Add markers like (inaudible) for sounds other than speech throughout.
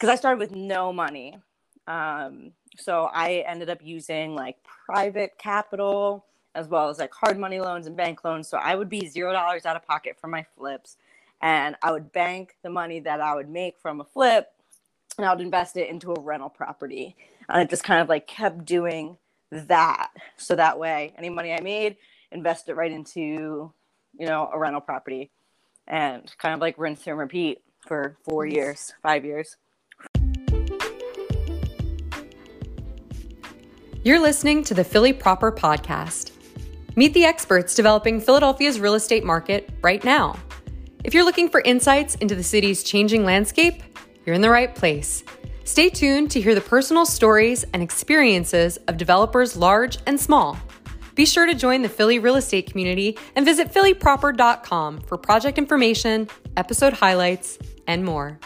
because I started with no money. Um, so I ended up using like private capital as well as like hard money loans and bank loans. So I would be zero dollars out of pocket for my flips, and I would bank the money that I would make from a flip, and I would invest it into a rental property. And I just kind of like kept doing that. So that way, any money I made, invest it right into, you know, a rental property, and kind of like rinse and repeat for four years, five years. You're listening to the Philly Proper Podcast. Meet the experts developing Philadelphia's real estate market right now. If you're looking for insights into the city's changing landscape, you're in the right place. Stay tuned to hear the personal stories and experiences of developers large and small. Be sure to join the Philly real estate community and visit phillyproper.com for project information, episode highlights, and more.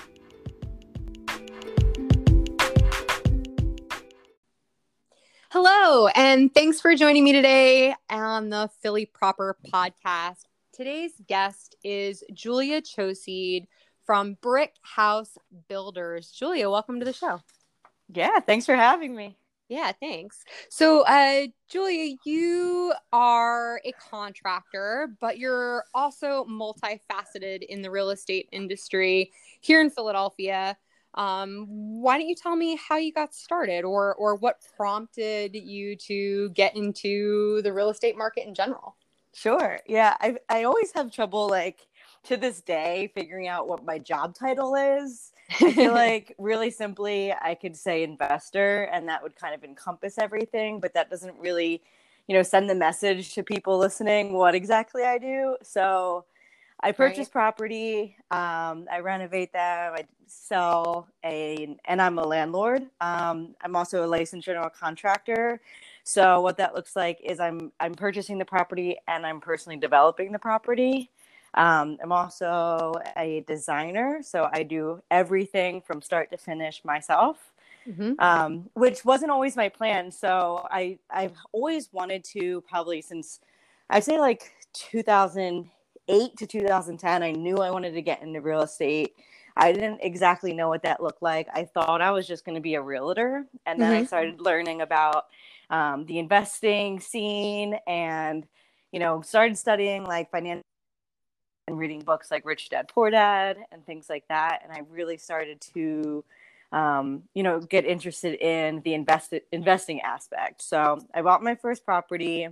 Hello, and thanks for joining me today on the Philly Proper podcast. Today's guest is Julia Choseed from Brick House Builders. Julia, welcome to the show. Yeah, thanks for having me. Yeah, thanks. So, uh, Julia, you are a contractor, but you're also multifaceted in the real estate industry here in Philadelphia. Um, why don't you tell me how you got started or or what prompted you to get into the real estate market in general? Sure. Yeah, I I always have trouble like to this day figuring out what my job title is. I feel (laughs) like really simply I could say investor and that would kind of encompass everything, but that doesn't really, you know, send the message to people listening what exactly I do. So I purchase right. property, um, I renovate them, I sell a, and I'm a landlord. Um, I'm also a licensed general contractor. So what that looks like is I'm I'm purchasing the property and I'm personally developing the property. Um, I'm also a designer, so I do everything from start to finish myself. Mm-hmm. Um, which wasn't always my plan. So I I've always wanted to probably since I'd say like 2008 to 2010. I knew I wanted to get into real estate. I didn't exactly know what that looked like. I thought I was just going to be a realtor, and then mm-hmm. I started learning about um, the investing scene, and you know, started studying like financial and reading books like Rich Dad Poor Dad and things like that. And I really started to, um, you know, get interested in the invest investing aspect. So I bought my first property,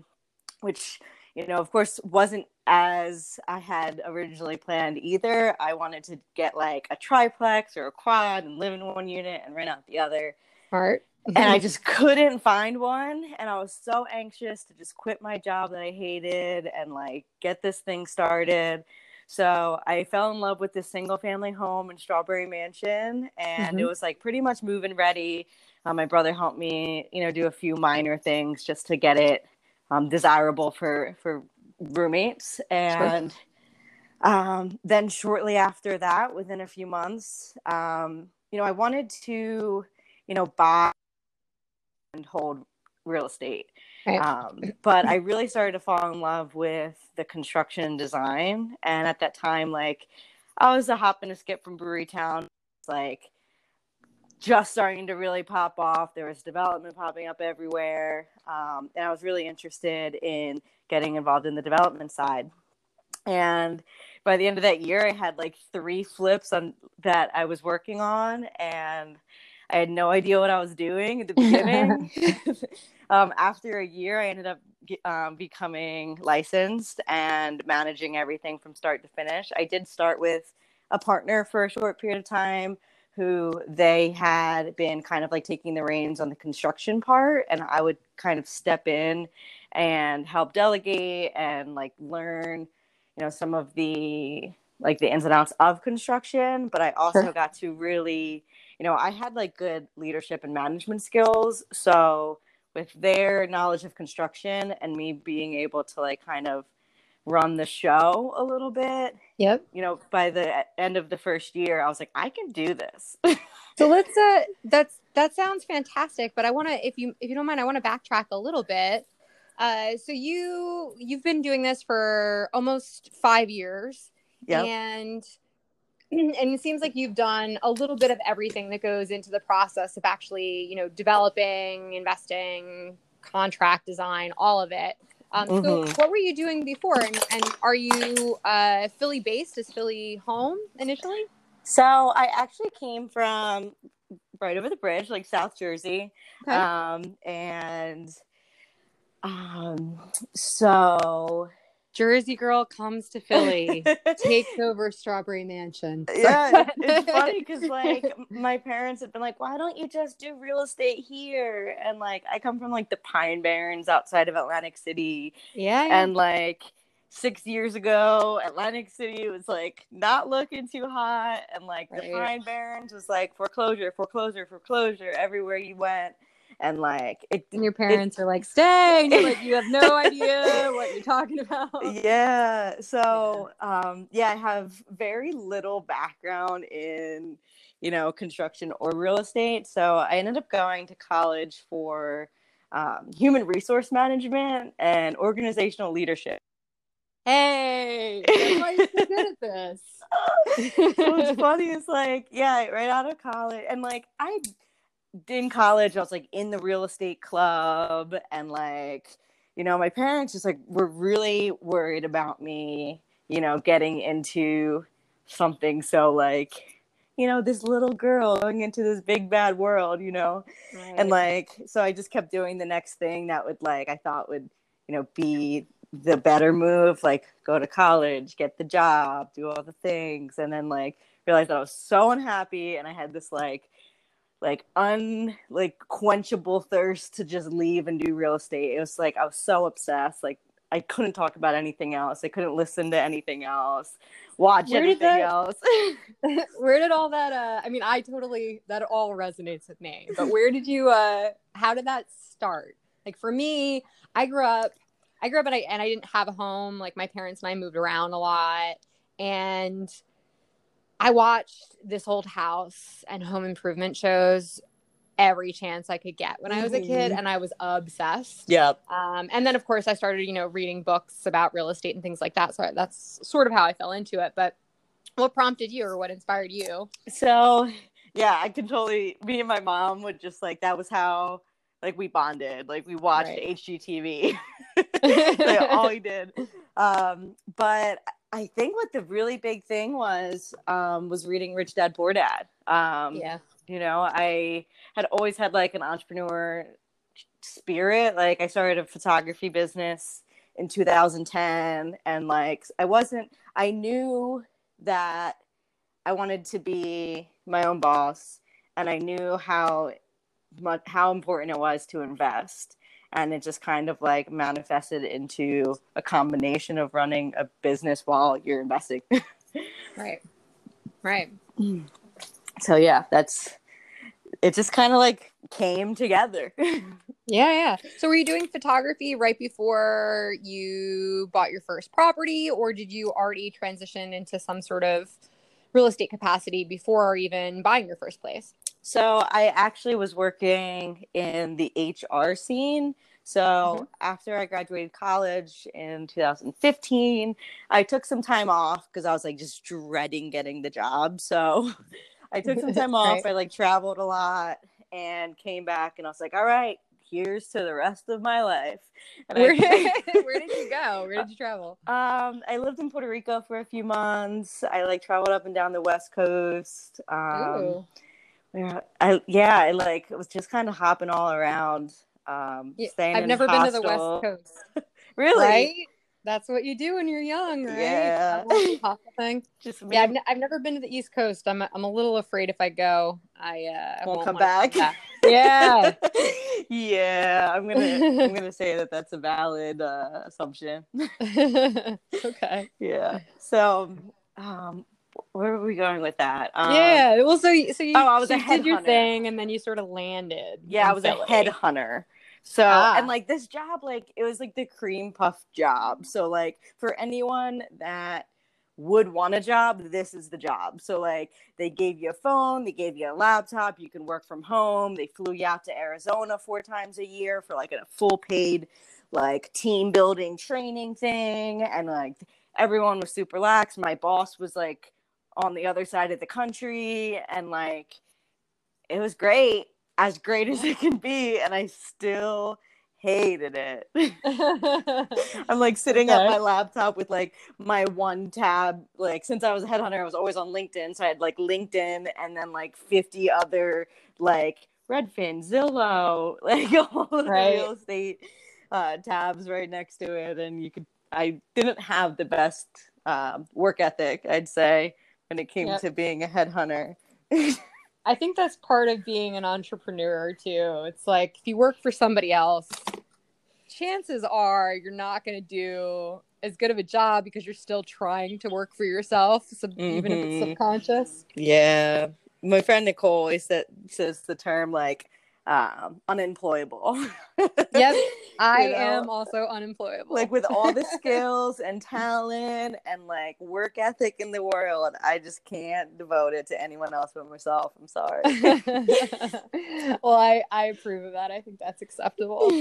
which you know, of course, wasn't as I had originally planned either. I wanted to get like a triplex or a quad and live in one unit and rent out the other. Smart. and I (laughs) just couldn't find one. And I was so anxious to just quit my job that I hated and like get this thing started. So I fell in love with this single family home in Strawberry Mansion, and mm-hmm. it was like pretty much moving ready. Um, my brother helped me, you know, do a few minor things just to get it um, desirable for for roommates. And sure. um, then shortly after that, within a few months, um, you know, I wanted to, you know, buy and hold real estate. Right. Um, but I really started to fall in love with the construction design. And at that time, like I was a hop and a skip from Brewery Town. It's like just starting to really pop off. There was development popping up everywhere. Um, and I was really interested in getting involved in the development side. And by the end of that year, I had like three flips on that I was working on. And I had no idea what I was doing at the beginning. (laughs) (laughs) um, after a year, I ended up um, becoming licensed and managing everything from start to finish. I did start with a partner for a short period of time who they had been kind of like taking the reins on the construction part and I would kind of step in and help delegate and like learn you know some of the like the ins and outs of construction but I also sure. got to really you know, I had like good leadership and management skills. So with their knowledge of construction and me being able to like kind of run the show a little bit. Yep. You know, by the end of the first year, I was like, I can do this. (laughs) so let's uh that's that sounds fantastic, but I want to if you if you don't mind, I want to backtrack a little bit. Uh so you you've been doing this for almost 5 years. Yeah. And (clears throat) and it seems like you've done a little bit of everything that goes into the process of actually, you know, developing, investing, contract design, all of it. Um, mm-hmm. So, what were you doing before? And, and are you uh, Philly based? Is Philly home initially? So, I actually came from right over the bridge, like South Jersey. Okay. Um, and um, so Jersey girl comes to Philly, (laughs) takes over Strawberry Mansion. Yeah, it's (laughs) funny because like my parents have been like, "Why don't you just do real estate here?" And like, I come from like the Pine Barrens outside of Atlantic City. Yeah, yeah. and like six years ago, Atlantic City was like not looking too hot, and like right. the Pine Barrens was like foreclosure, foreclosure, foreclosure everywhere you went and like it, and your parents it, are like stay and you're like you have no (laughs) idea what you're talking about. Yeah so yeah. um yeah i have very little background in you know construction or real estate so i ended up going to college for um, human resource management and organizational leadership. Hey why are you so good at this. (laughs) So what's (laughs) funny is like yeah right out of college and like i in college, I was like in the real estate club, and like, you know, my parents just like were really worried about me, you know, getting into something. So like, you know, this little girl going into this big bad world, you know, right. and like, so I just kept doing the next thing that would like I thought would, you know, be the better move, like go to college, get the job, do all the things, and then like realized that I was so unhappy, and I had this like like un like quenchable thirst to just leave and do real estate. It was like I was so obsessed. Like I couldn't talk about anything else. I couldn't listen to anything else, watch where anything that, else. (laughs) where did all that uh I mean I totally that all resonates with me. But where did you uh how did that start? Like for me, I grew up I grew up and I and I didn't have a home. Like my parents and I moved around a lot and I watched this old house and home improvement shows every chance I could get when I was a kid mm-hmm. and I was obsessed. Yeah. Um, and then of course I started, you know, reading books about real estate and things like that. So that's sort of how I fell into it. But what prompted you or what inspired you? So yeah, I can totally me and my mom would just like that was how like we bonded. Like we watched right. HGTV. like, (laughs) (laughs) all we did. Um, but I think what the really big thing was um, was reading Rich Dad Poor Dad. Um, yeah, you know, I had always had like an entrepreneur spirit. Like I started a photography business in 2010, and like I wasn't. I knew that I wanted to be my own boss, and I knew how much how important it was to invest and it just kind of like manifested into a combination of running a business while you're investing. (laughs) Right. Right. So yeah that's it just kind of like came together. (laughs) Yeah yeah. So were you doing photography right before you bought your first property or did you already transition into some sort of real estate capacity before even buying your first place so I actually was working in the HR scene. So mm-hmm. after I graduated college in 2015, I took some time off because I was like just dreading getting the job. So (laughs) I took some (laughs) time off. right. I like traveled a lot and came back and I was like, all right, here's to the rest of my life. Where, I, (laughs) where did you go? Where did you travel? Um, I lived in Puerto Rico for a few months. I like traveled up and down the West Coast. Um, Ooh yeah, I yeah, I like it was just kind of hopping all around. Um, yeah, I've never been to the West Coast. (laughs) really? Right? That's what you do when you're young, right? Yeah. (laughs) thing. Just yeah, I've, n- I've never been to the East Coast. I'm I'm a little afraid if I go, I uh, won't, won't come, back. come, back. Yeah. (laughs) yeah, I'm gonna I'm gonna say that that's a valid uh, assumption. okay. Yeah. So, um, where were we going with that? Um, yeah. Well, so so you, oh, I was so a did your thing, and then you sort of landed. Yeah, I was Philly. a headhunter. So ah. and like this job, like it was like the cream puff job. So like for anyone that would want a job, this is the job. So like they gave you a phone, they gave you a laptop, you can work from home. They flew you out to Arizona four times a year for like a full paid like team building training thing and like everyone was super lax. My boss was like on the other side of the country and like it was great as great as it can be and i still hated it (laughs) i'm like sitting okay. at my laptop with like my one tab like since i was a headhunter i was always on linkedin so i had like linkedin and then like 50 other like redfin zillow (laughs) like all the right. real estate uh, tabs right next to it and you could i didn't have the best uh, work ethic i'd say when it came yep. to being a headhunter (laughs) I think that's part of being an entrepreneur too. It's like if you work for somebody else, chances are you're not going to do as good of a job because you're still trying to work for yourself, mm-hmm. even if it's mm-hmm. subconscious. Yeah. My friend Nicole always says the term like um, unemployable. yep, (laughs) I you know? am also unemployable. Like with all the (laughs) skills and talent and like work ethic in the world, I just can't devote it to anyone else but myself. I'm sorry. (laughs) well, I I approve of that. I think that's acceptable.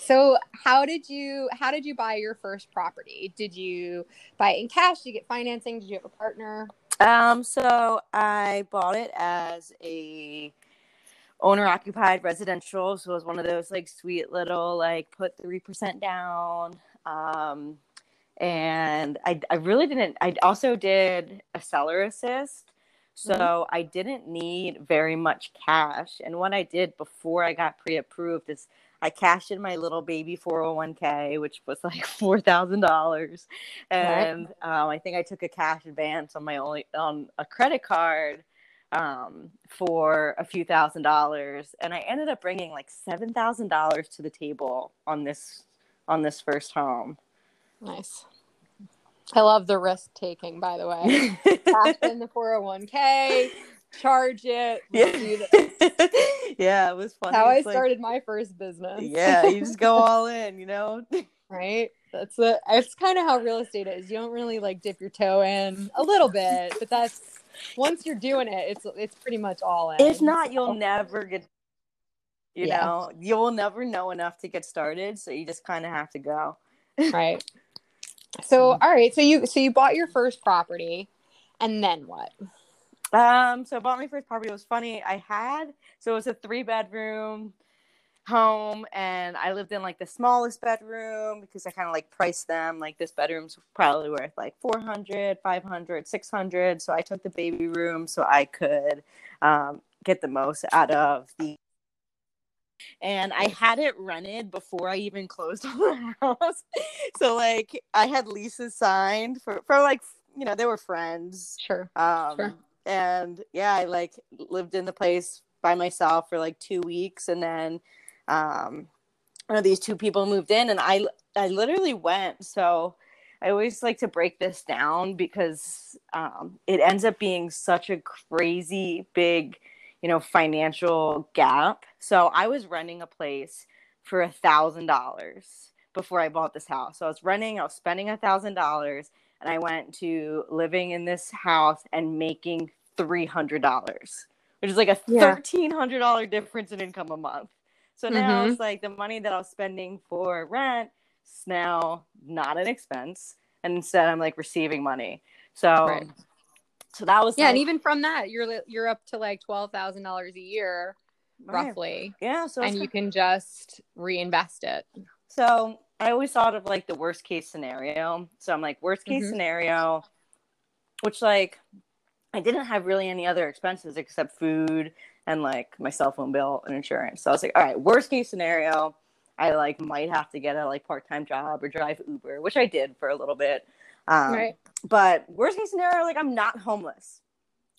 so how did you how did you buy your first property did you buy it in cash did you get financing did you have a partner um so i bought it as a owner occupied residential so it was one of those like sweet little like put 3% down um and I, I really didn't i also did a seller assist so mm-hmm. i didn't need very much cash and what i did before i got pre-approved is i cashed in my little baby 401k which was like (laughs) $4000 and um, i think i took a cash advance on my only on a credit card um, for a few thousand dollars, and I ended up bringing like seven thousand dollars to the table on this on this first home. Nice. I love the risk taking, by the way. Cash in the 401k, charge it. Yeah. (laughs) yeah, it was fun. How I started like, my first business. yeah, you just go (laughs) all in, you know? (laughs) right? That's a, it's kind of how real estate is. You don't really like dip your toe in a little bit, but that's once you're doing it, it's it's pretty much all in. If not, you'll never get. You yeah. know, you'll never know enough to get started, so you just kind of have to go. (laughs) right. So, all right. So you so you bought your first property, and then what? Um. So I bought my first property. It was funny. I had so it was a three bedroom home and I lived in like the smallest bedroom because I kind of like priced them like this bedroom's probably worth like 400, 500, 600. So I took the baby room so I could um, get the most out of the and I had it rented before I even closed on (laughs) the house. so like I had leases signed for for like you know they were friends. Sure. Um sure. and yeah, I like lived in the place by myself for like 2 weeks and then um, you know, these two people moved in, and I I literally went. So I always like to break this down because um, it ends up being such a crazy big, you know, financial gap. So I was renting a place for a thousand dollars before I bought this house. So I was renting, I was spending a thousand dollars, and I went to living in this house and making three hundred dollars, which is like a thirteen hundred dollar difference in income a month. So now mm-hmm. it's like the money that I was spending for rent is now not an expense. And instead I'm like receiving money. So right. so that was Yeah, like, and even from that, you're you're up to like twelve thousand dollars a year, right. roughly. Yeah. So and you can just reinvest it. So I always thought of like the worst case scenario. So I'm like, worst case mm-hmm. scenario, which like I didn't have really any other expenses except food and like my cell phone bill and insurance. So I was like, all right, worst case scenario, I like might have to get a like part time job or drive Uber, which I did for a little bit. Um, right. But worst case scenario, like I'm not homeless.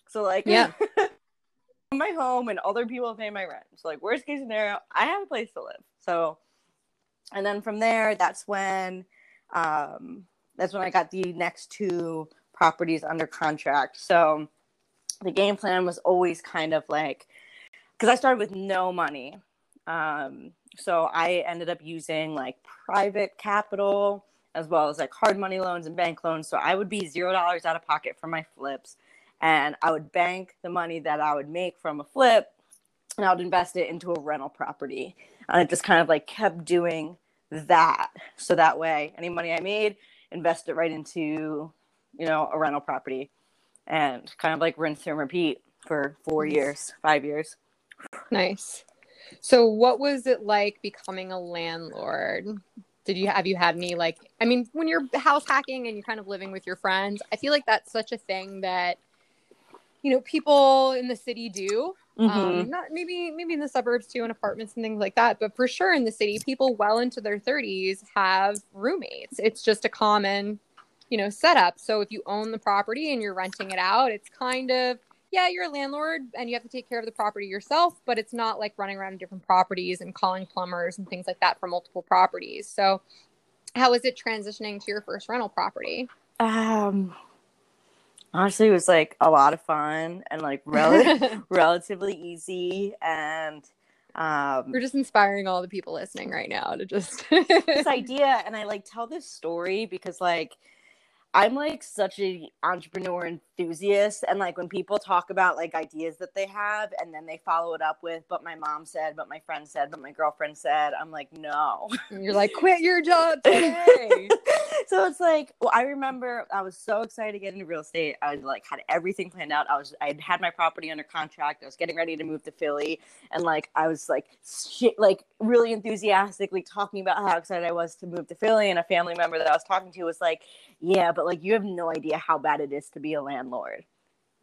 So like, yeah, (laughs) my home and other people pay my rent. So like, worst case scenario, I have a place to live. So, and then from there, that's when, um, that's when I got the next two properties under contract. So the game plan was always kind of like because I started with no money. Um, so I ended up using like private capital as well as like hard money loans and bank loans. So I would be zero dollars out of pocket for my flips, and I would bank the money that I would make from a flip, and I would invest it into a rental property. And I just kind of like kept doing that. So that way, any money I made, invest it right into, you know, a rental property. and kind of like rinse and repeat for four years, five years. Nice. So, what was it like becoming a landlord? Did you have you had any like? I mean, when you're house hacking and you're kind of living with your friends, I feel like that's such a thing that you know people in the city do. Um, Mm-hmm. Um, not maybe maybe in the suburbs too, in apartments and things like that, but for sure in the city, people well into their 30s have roommates. It's just a common, you know, setup. So if you own the property and you're renting it out, it's kind of yeah, you're a landlord and you have to take care of the property yourself, but it's not like running around different properties and calling plumbers and things like that for multiple properties. So, how was it transitioning to your first rental property? Um, honestly, it was like a lot of fun and like rel- (laughs) relatively easy. And um, We're just inspiring all the people listening right now to just this (laughs) idea, and I like tell this story because like I'm like such an entrepreneur enthusiast and like when people talk about like ideas that they have and then they follow it up with but my mom said but my friend said but my girlfriend said I'm like no And you're like quit your job (laughs) today. So it's like well I remember I was so excited to get into real estate. I like had everything planned out. I was I had had my property under contract. I was getting ready to move to Philly. And like I was like shit like really enthusiastically talking about how excited I was to move to Philly. And a family member that I was talking to was like yeah, but like you have no idea how bad it is to be a landlord.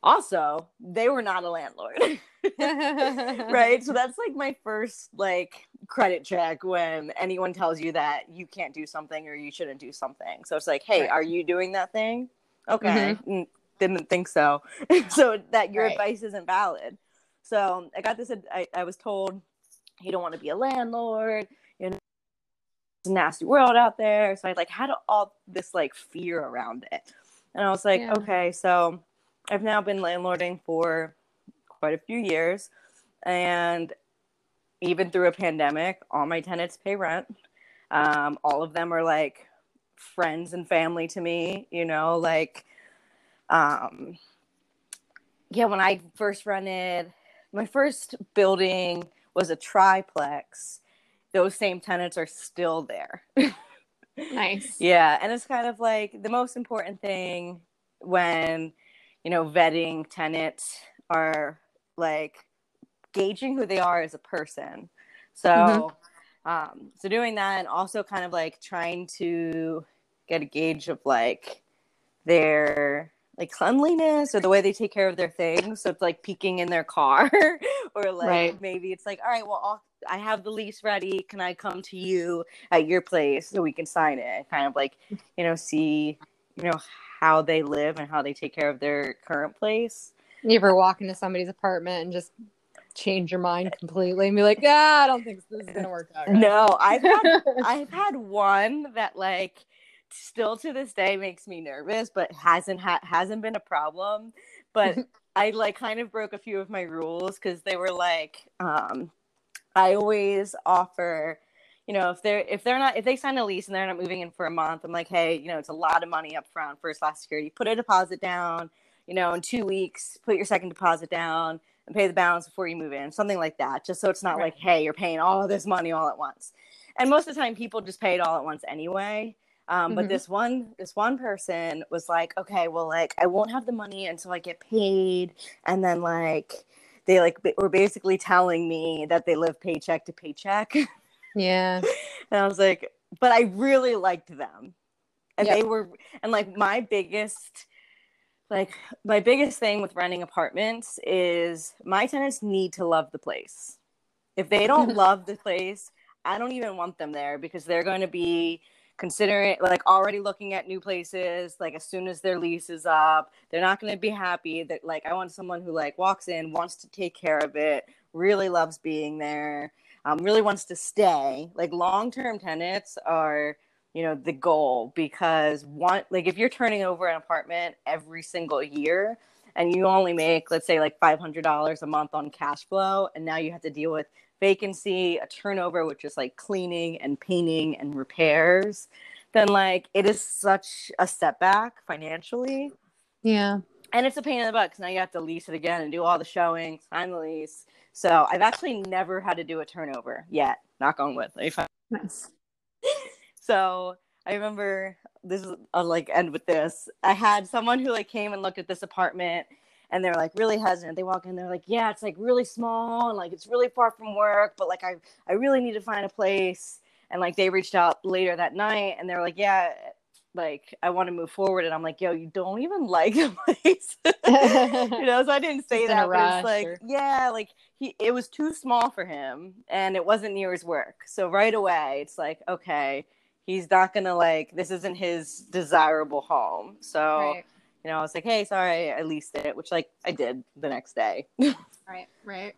Also, they were not a landlord. (laughs) right? So that's like my first like credit check when anyone tells you that you can't do something or you shouldn't do something. So it's like, "Hey, Right. are you doing that thing?" Okay. Mm, Didn't think so. (laughs) so that your Right. advice isn't valid. So I got this I, I was told you don't want to be a landlord, you know it's a nasty world out there. So I like had all this like fear around it. And I was like, Yeah. okay, so I've now been landlording for quite a few years. And even through a pandemic, all my tenants pay rent. Um, all of them are like friends and family to me, you know, like um yeah, when I first rented my first building was a triplex. Those same tenants are still there. (laughs) nice. Yeah, and it's kind of like the most important thing when you know vetting tenants are like gauging who they are as a person. So, um, so doing that and also kind of like trying to get a gauge of like their like cleanliness or the way they take care of their things. So it's like peeking in their car, (laughs) or like Right. maybe it's like, all right, well, I'll, I have the lease ready. Can I come to you at your place so we can sign it? Kind of like, you know, see, you know, how they live and how they take care of their current place. You ever walk into somebody's apartment and just change your mind completely and be like, yeah, I don't think this is gonna work out. guys." No, I've had (laughs) I've had one that like still to this day makes me nervous, but hasn't ha- hasn't been a problem. But (laughs) I like kind of broke a few of my rules because they were like, um, I always offer, you know, if they're if they're not if they sign a lease and they're not moving in for a month, I'm like, hey, you know, it's a lot of money up front first class security. Put a deposit down, you know, in two weeks, put your second deposit down and pay the balance before you move in, something like that. Just so it's not Right. like, hey, you're paying all this money all at once. And most of the time, people just pay it all at once anyway. Um, But Mhm. this one, this one person was like, okay, well, like I won't have the money until I get paid, and then like they like were basically telling me that they live paycheck to paycheck, (laughs) (laughs) and I was like, but I really liked them, and Yep. they were, and like my biggest like my biggest thing with renting apartments is my tenants need to love the place. If they don't (laughs) love the place, I don't even want them there because they're going to be considering like already looking at new places like as soon as their lease is up they're not going to be happy that like i want someone who like walks in wants to take care of it really loves being there um, really wants to stay like long-term tenants are you know the goal because one like if you're turning over an apartment every single year and you only make let's say like $500 a month on cash flow and now you have to deal with vacancy a turnover which is like cleaning and painting and repairs then like it is such a setback financially Yeah. and it's a pain in the butt because now you have to lease it again and do all the showings sign the lease so i've actually never had to do a turnover yet knock on wood Let me find- Nice. (laughs) so I remember this is I'll like end with this. I had someone who like came and looked at this apartment and they're like really hesitant. They walk in, they're like, Yeah, it's like really small and like it's really far from work, but like I I really need to find a place. And like they reached out later that night and they're like, Yeah, like I want to move forward. And I'm like, yo, you don't even (laughs) like the place. (laughs) you know, so I didn't say that, but it's like, or- yeah, like he it was too small for him and it wasn't near his work. So right away it's like, okay, he's not gonna like this isn't his desirable home. So Right. you know, I was like, hey, sorry, I leased it, which like I did the next day. (laughs) Right. Right.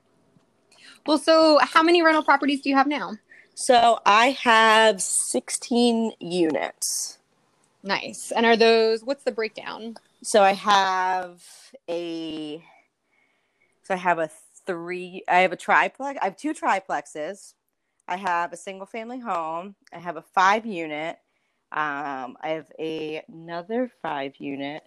Well, so how many rental properties do you have now? so I have 16 units. Nice. And are those? What's the breakdown? So I have a so I have a three I have a triplex I have two triplexes. I have a single family home. I have a five unit. Um, I have a, another five unit.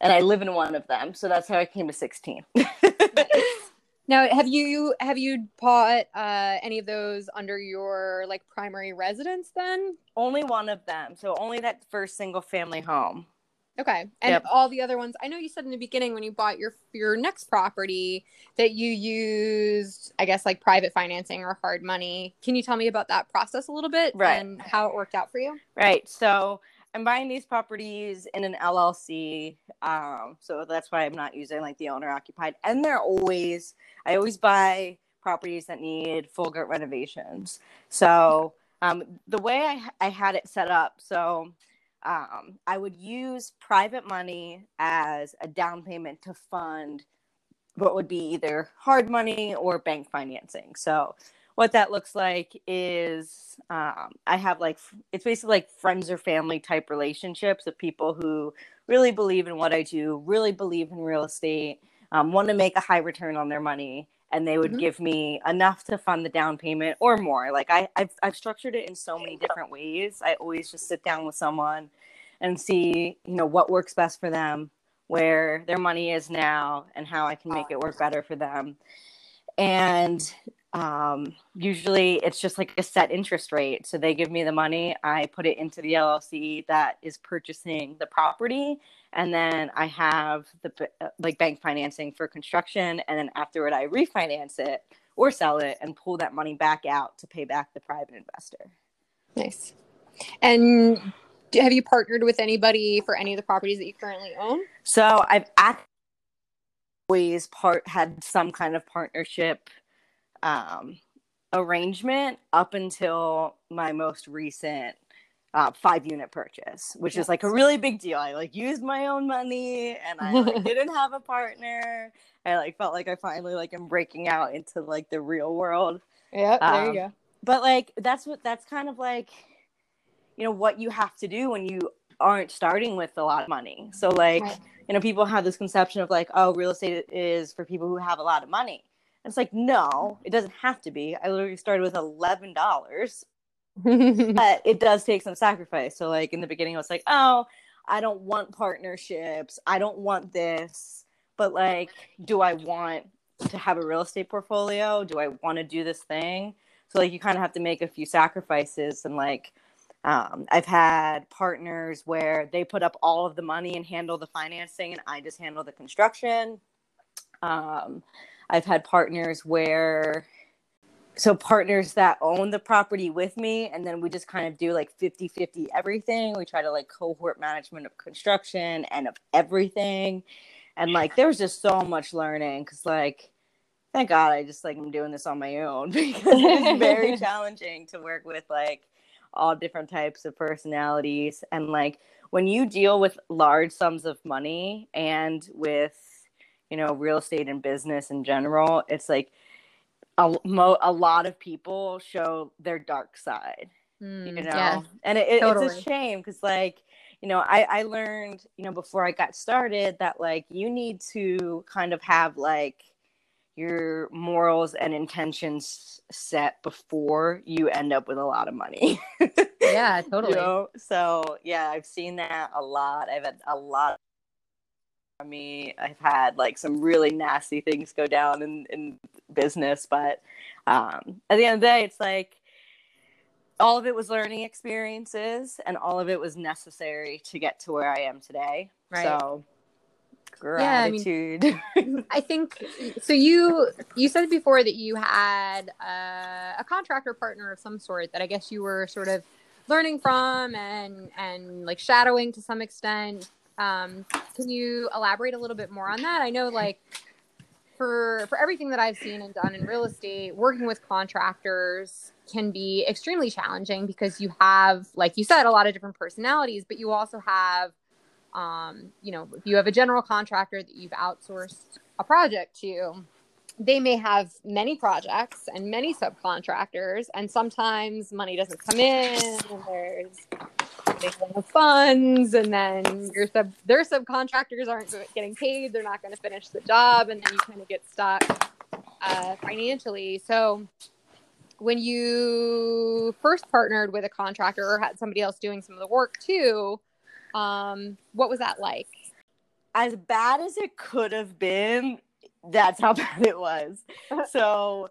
And I live in one of them. So that's how I came to 16. (laughs) (laughs) Now, have you have you bought uh, any of those under your like primary residence? Then only one of them. So only that first single family home. okay, and Yep. all the other ones. I know you said in the beginning when you bought your your next property that you used, I guess, like private financing or hard money. Can you tell me about that process a little bit Right. and how it worked out for you? Right. So I'm buying these properties in an LLC. Um, so that's why I'm not using like the owner occupied. And they're always, I always buy properties that need full gut renovations. So um, the way I, I had it set up, so um, I would use private money as a down payment to fund what would be either hard money or bank financing. So what that looks like is um, I have like it's basically like friends or family type relationships of people who really believe in what I do, really believe in real estate, um, want to make a high return on their money, and they would Mhm. give me enough to fund the down payment or more. Like I, I've I've structured it in so many different ways. I always just sit down with someone and see you know what works best for them, where their money is now, and how I can make it work better for them. And um, usually it's just like a set interest rate. So they give me the money, I put it into the LLC that is purchasing the property, and then I have the uh, like bank financing for construction, and then afterward I refinance it or sell it and pull that money back out to pay back the private investor. Nice. And do- have you partnered with anybody for any of the properties that you currently own? So I've always part had some kind of partnership um, arrangement up until my most recent uh, five unit purchase, which is like a really big deal. I like used my own money and I like, (laughs) didn't have a partner. I like felt like I finally like am breaking out into like the real world Yeah, there Um, you go. but like that's what that's kind of like you know what you have to do when you aren't starting with a lot of money so like Right. you know people have this conception of like oh real estate is for people who have a lot of money and it's like no it doesn't have to be. I literally started with $11 (laughs) but it does take some sacrifice. So like in the beginning i was like oh i don't want partnerships. I don't want this. But like do i want to have a real estate portfolio? Do i want to do this thing? So like you kind of have to make a few sacrifices. And like um, i've had partners where they put up all of the money and handle the financing and i just handle the construction. Um, i've had partners where so partners that own the property with me and then we just kind of do like 50 50 everything. We try to like cohort management of construction and of everything. And like there was just so much learning because like thank god i just like i'm doing this on my own (laughs) because it's very (laughs) challenging to work with like all different types of personalities. And like when you deal with large sums of money and with you know real estate and business in general it's like a, mo- a lot of people show their dark side Mm, you know yeah. and it, it- it's a shame because like you know I, I learned you know before i got started that like you need to kind of have like your morals and intentions set before you end up with a lot of money (laughs) Yeah, You totally. know? so yeah i've seen that a lot i've had a lot of me i've had like some really nasty things go down in in business but um at the end of the day it's like all of it was learning experiences and all of it was necessary to get to where I am today. Right. So Yeah, I mean- gratitude. (laughs) I think so. You you said before that you had uh, a contractor partner of some sort that I guess you were sort of learning from and and like shadowing to some extent. Um, can you elaborate a little bit more on that? I know like for for everything that I've seen and done in real estate, working with contractors can be extremely challenging because you have, like you said, a lot of different personalities, but you also have um, you know, if you have a general contractor that you've outsourced a project to, they may have many projects and many subcontractors, and sometimes money doesn't come in, and there's funds, and then your sub their subcontractors aren't getting paid, they're not going to finish the job, and then you kind of get stuck uh, financially. So when you first partnered with a contractor or had somebody else doing some of the work too, um, what was that like? as bad as it could have been, that's how (laughs) bad it was. (laughs) so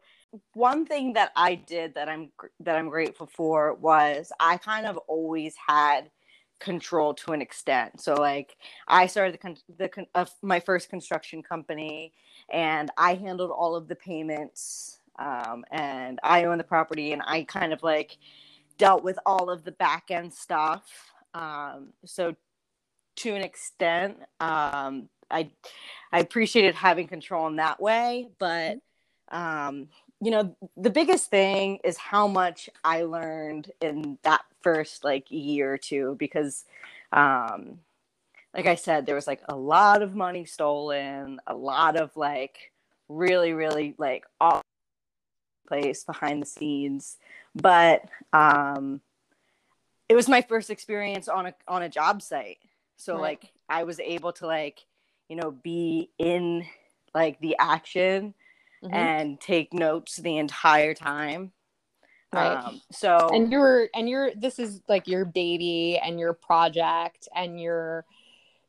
one thing that I did that I'm that I'm grateful for was I kind of always had control to an extent. So like I started the the uh, my first construction company and I handled all of the payments um, and I own the property and I kind of like dealt with all of the back end stuff. Um, so to an extent, um, I I appreciated having control in that way, but um, you know, the biggest thing is how much I learned in that first like year or two because um like I said, there was like a lot of money stolen, a lot of like really, really like all place behind the scenes. But um it was my first experience on a on a job site. So Right. like I was able to like, you know, be in like the action Mhm. and take notes the entire time. Right. Um, so and you're and you're this is like your baby and your project and you're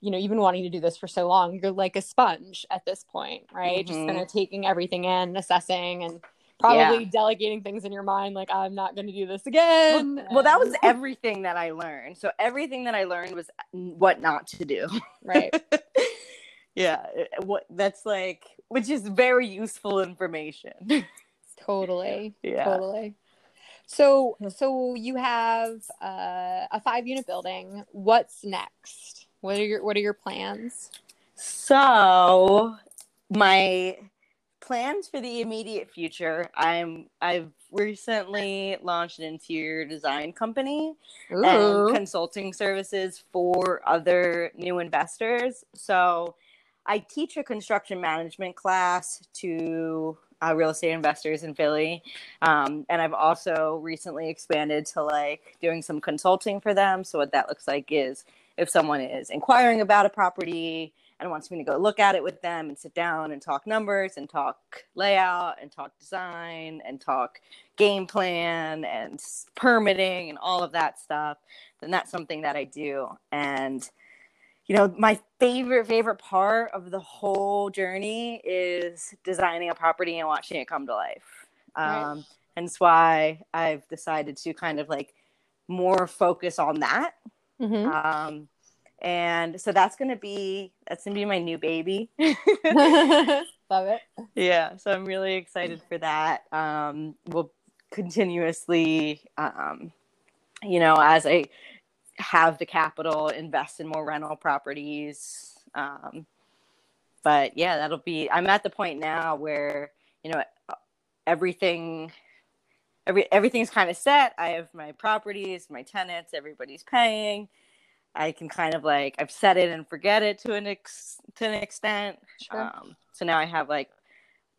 you know you've been wanting to do this for so long you're like a sponge at this point right just Mhm. kind of taking everything in assessing and probably delegating things in your mind like i'm not going to do this again well, that was everything that I learned. So everything that I learned was what not to do. right (laughs) yeah, eh, eh, what that's like, which is very useful information. (laughs) totally yeah. totally so hmm. so you have uh, a five unit building what's next what are your what are your plans So my plans for the immediate future, I'm I've recently launched an interior design company and consulting services for other new investors. So I teach a construction management class to uh, real estate investors in Philly. Um, and I've also recently expanded to like doing some consulting for them. So what that looks like is if someone is inquiring about a property and wants me to go look at it with them and sit down and talk numbers and talk layout and talk design and talk game plan and permitting and all of that stuff, then that's something that I do. And you know, my favorite favorite part of the whole journey is designing a property and watching it come to life. Right. Um, hence why I've decided to kind of like more focus on that Mhm. um, and so that's gonna be that's gonna be my new baby. (laughs) love it yeah, so I'm really excited for that. Um, we'll continuously, um, you know, as I have the capital, invest in more rental properties. Um, but yeah, that'll be. I'm at the point now where you know everything. Every, everything's kind of set. I have my properties, my tenants, everybody's paying. I can kind of like I've set it and forget it to an ex to an extent. Sure. Um, so now I have like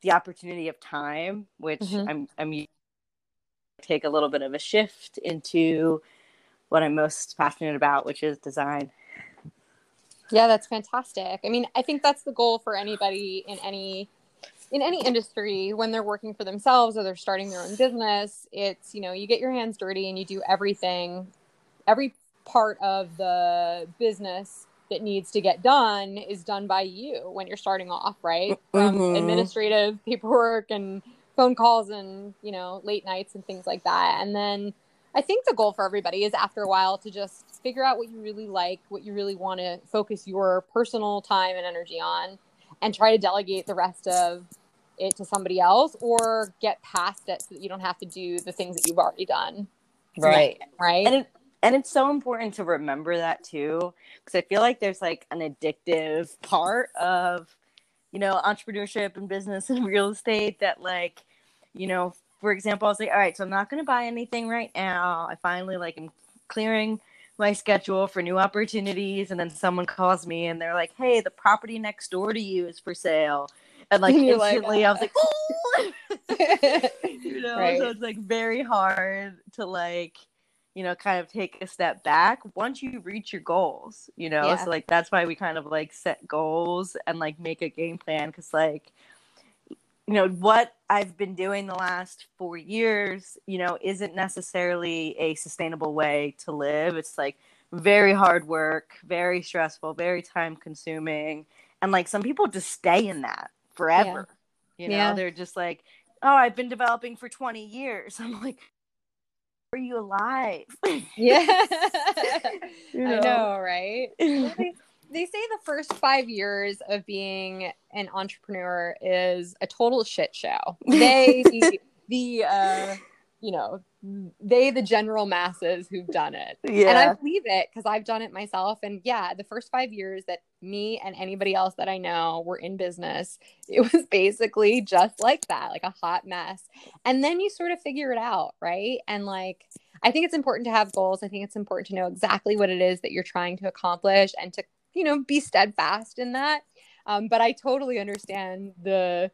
the opportunity of time, which Mhm. I'm I'm take a little bit of a shift into what I'm most passionate about, which is design. Yeah, that's fantastic. I mean, I think that's the goal for anybody in any in any industry when they're working for themselves or they're starting their own business. It's, you know, you get your hands dirty and you do everything every part of the business that needs to get done is done by you when you're starting off, right? From Mhm. administrative paperwork and phone calls and, you know, late nights and things like that. And then I think the goal for everybody is after a while to just figure out what you really like, what you really want to focus your personal time and energy on, and try to delegate the rest of it to somebody else or get past it so that you don't have to do the things that you've already done. Right. Right. And it, and it's so important to remember that too because I feel like there's like an addictive part of you know entrepreneurship and business and (laughs) real estate that like you know for example I was like all right so I'm not going to buy anything right now I finally like am clearing my schedule for new opportunities and then someone calls me and they're like hey the property next door to you is for sale and like (laughs) You're like, instantly I was like (laughs) you know Right. so it's like very hard to like you know kind of take a step back once you reach your goals you know Yeah. so like that's why we kind of like set goals and like make a game plan because like you know what i've been doing the last four years you know isn't necessarily a sustainable way to live it's like very hard work very stressful very time consuming and like some people just stay in that forever you know Yeah. they're just like oh i've been developing for 20 years (laughs) i'm like are you alive (laughs) yeah. (laughs) You I know? know, right? They, say the first five years of being an entrepreneur is a total shit show. They, the, (laughs) the uh, you know, they, the general masses who've done it. yeah And I believe it because I've done it myself. And yeah, the first five years that me and anybody else that I know were in business, it was basically just like that, like a hot mess. And then you sort of figure it out, right? And like, I think it's important to have goals. I think it's important to know exactly what it is that you're trying to accomplish and to, you know, be steadfast in that. Um, but I totally understand the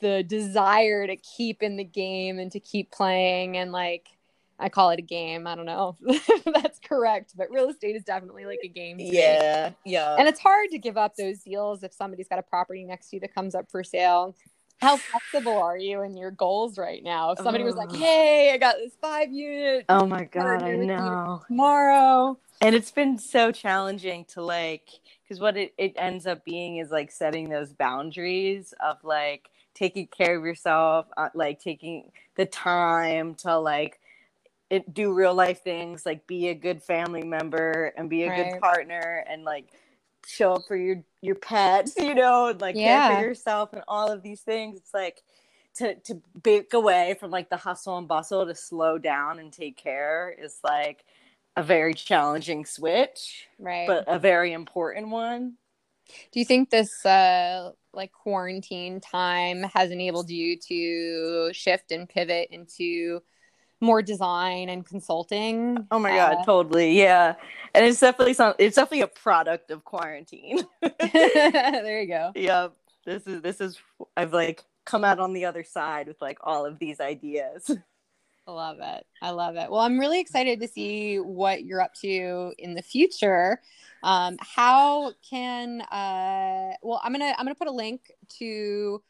the desire to keep in the game and to keep playing and like I call it a game. I don't know (laughs) if that's correct, but real estate is definitely like a game. me. yeah yeah And it's hard to give up those deals if somebody's got a property next to you that comes up for sale. How flexible are you in your goals right now? If somebody was like, "Hey, I got this five unit oh my god i Partner with you. know tomorrow," and it's been so challenging to like because what it, it ends up being is like setting those boundaries of like taking care of yourself uh, like taking the time to like it, do real life things like be a good family member and be a Right. good partner and like show up for your your pets (laughs) you know and like care for yourself and all of these things it's like to to break away from like the hustle and bustle to slow down and take care is like a very challenging switch right? but a very important one Do you think this uh like quarantine time has enabled you to shift and pivot into more design and consulting? oh my Uh, god totally yeah and it's definitely some it's definitely a product of quarantine (laughs) (laughs) there you go. yeah this is this is i've like come out on the other side with like all of these ideas I love it. I love it. Well, I'm really excited to see what you're up to in the future. Um, how can uh, well, I'm gonna I'm gonna put a link to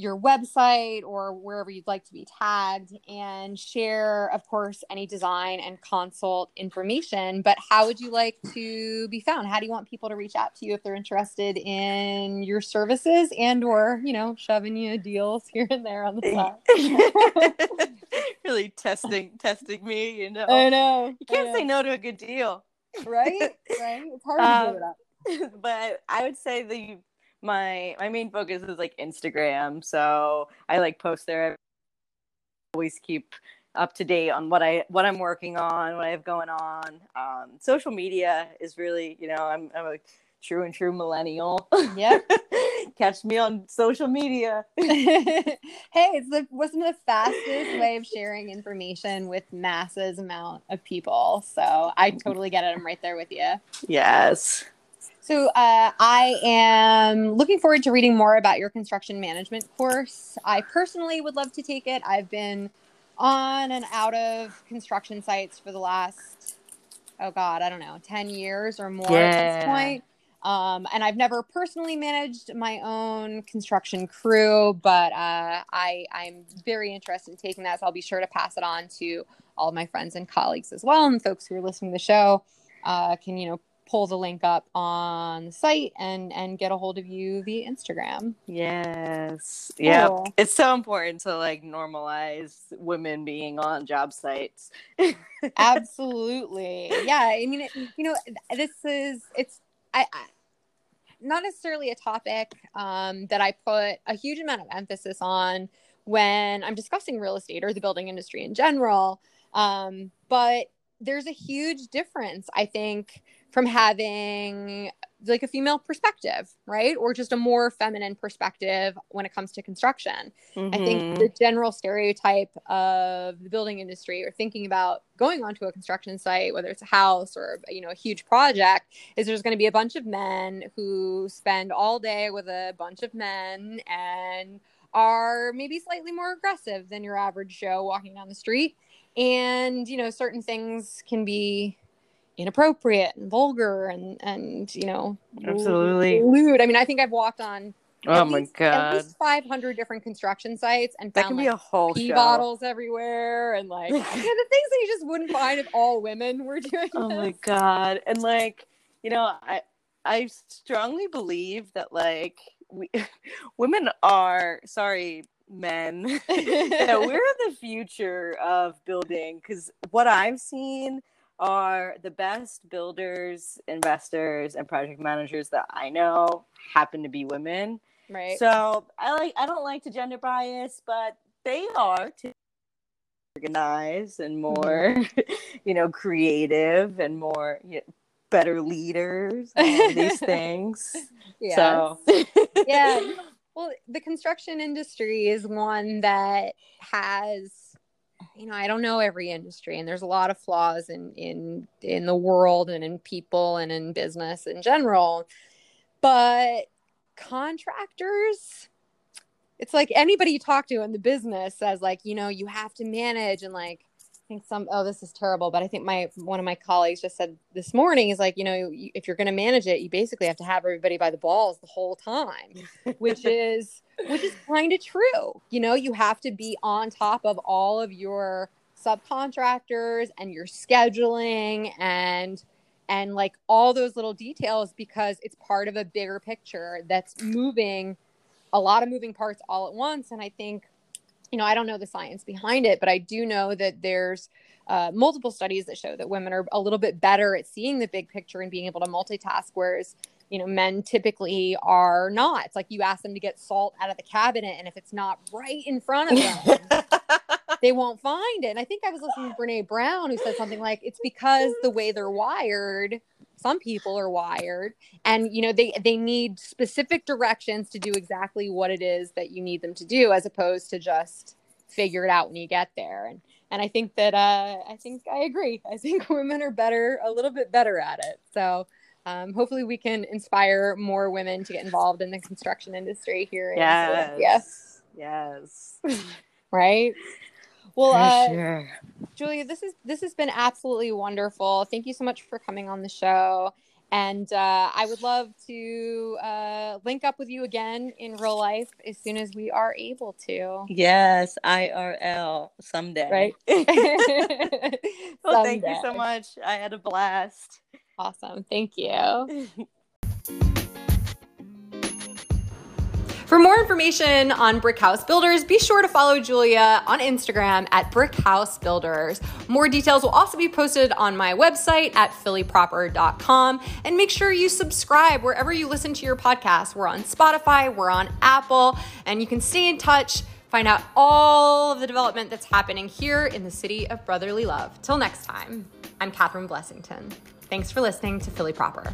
your website or wherever you'd like to be tagged and share, of course, any design and consult information. But how would you like to be found? How do you want people to reach out to you if they're interested in your services and or you know shoving you deals (laughs) here and there on the (laughs) side? (laughs) really testing testing me you know I know. you can't say no to a good deal right? Right? It's hard to Um, give it up. but I would say the my my main focus is like Instagram. So I like post there. I always keep up to date on what I what I'm working on, what I have going on. Um, social media is really, you know, I'm I'm a true and true millennial. Yep. (laughs) Catch me on social media. (laughs) hey, it's the what's the fastest way of sharing information with masses amount of people. So I totally get it. I'm right there with you. Yes. So uh, I am looking forward to reading more about your construction management course. I personally would love to take it. I've been on and out of construction sites for the last, oh God, I don't know, 10 years or more at this point. Um, and I've never personally managed my own construction crew, but uh, I, I'm very interested in taking that. So I'll be sure to pass it on to all my friends and colleagues as well. And folks who are listening to the show uh, can, you know, pull the link up on the site and and get a hold of you via Instagram. Yes. Yeah. It's so important to like normalize women being on job sites. (laughs) Absolutely. Yeah. I mean, it, you know, this is it's I, I not necessarily a topic um, that I put a huge amount of emphasis on when I'm discussing real estate or the building industry in general. Um, but there's a huge difference, I think, from having like a female perspective, right? Or just a more feminine perspective when it comes to construction. Mm-hmm. I think mm-hmm. the general stereotype of the building industry or thinking about going onto a construction site, whether it's a house or you know a huge project, is there's going to be a bunch of men who spend all day with a bunch of men and are maybe slightly more aggressive than your average Joe walking down the street. And you know, certain things can be inappropriate and vulgar and and you know absolutely lewd. I mean, I think I've walked on oh my least, god at least 500 different construction sites and that can like, be a whole pee show. bottles everywhere and like (laughs) the things that you just wouldn't find if all women were doing. Oh this. my god! And like you know, I I strongly believe that like we (laughs) women are sorry men (laughs) that we're the future of building because what I've seen are the best builders, investors, and project managers that I know happen to be women. Right. So I like I don't like to gender bias, but they are to organized and more, (laughs) you know, creative and more you know, better leaders. these (laughs) things. Yeah. So yeah. (laughs) Well, the construction industry is one that has you know, I don't know every industry and there's a lot of flaws in in in the world and in people and in business in general. But contractors it's like anybody you talk to in the business says like, you know, you have to manage and like think some oh this is terrible but i think my one of my colleagues just said this morning is like you know you, if you're going to manage it you basically have to have everybody by the balls the whole time which (laughs) is which is kind of true. You know you have to be on top of all of your subcontractors and your scheduling and and like all those little details because it's part of a bigger picture that's moving a lot of moving parts all at once. And i think you know, I don't know the science behind it, but I do know that there's uh, multiple studies that show that women are a little bit better at seeing the big picture and being able to multitask, whereas you know men typically are not. It's like you ask them to get salt out of the cabinet, and if it's not right in front of them. (laughs) they won't find it. And I think I was listening to Brene Brown who said something like, it's because the way they're wired, some people are wired and you know they they need specific directions to do exactly what it is that you need them to do as opposed to just figure it out when you get there. And and i think that uh i think i agree. I think (laughs) women are better a little bit better at it. So um, hopefully we can inspire more women to get involved in the construction industry here yes. in yes. Yes. (laughs) Right well, uh, sure. Julia, this is this has been absolutely wonderful. Thank you so much for coming on the show. And uh, I would love to uh, link up with you again in real life as soon as we are able to. Yes, IRL someday. Right. well, (laughs) someday. thank you so much. I had a blast. Awesome. Thank you. (laughs) For more information on Brick House Builders, be sure to follow Julia on Instagram at Brick House Builders. More details will also be posted on my website at phillyproper.com. And make sure you subscribe wherever you listen to your podcast. We're on Spotify, we're on Apple, and you can stay in touch, find out all of the development that's happening here in the city of brotherly love. Till next time, I'm Catherine Blessington. Thanks for listening to Philly Proper.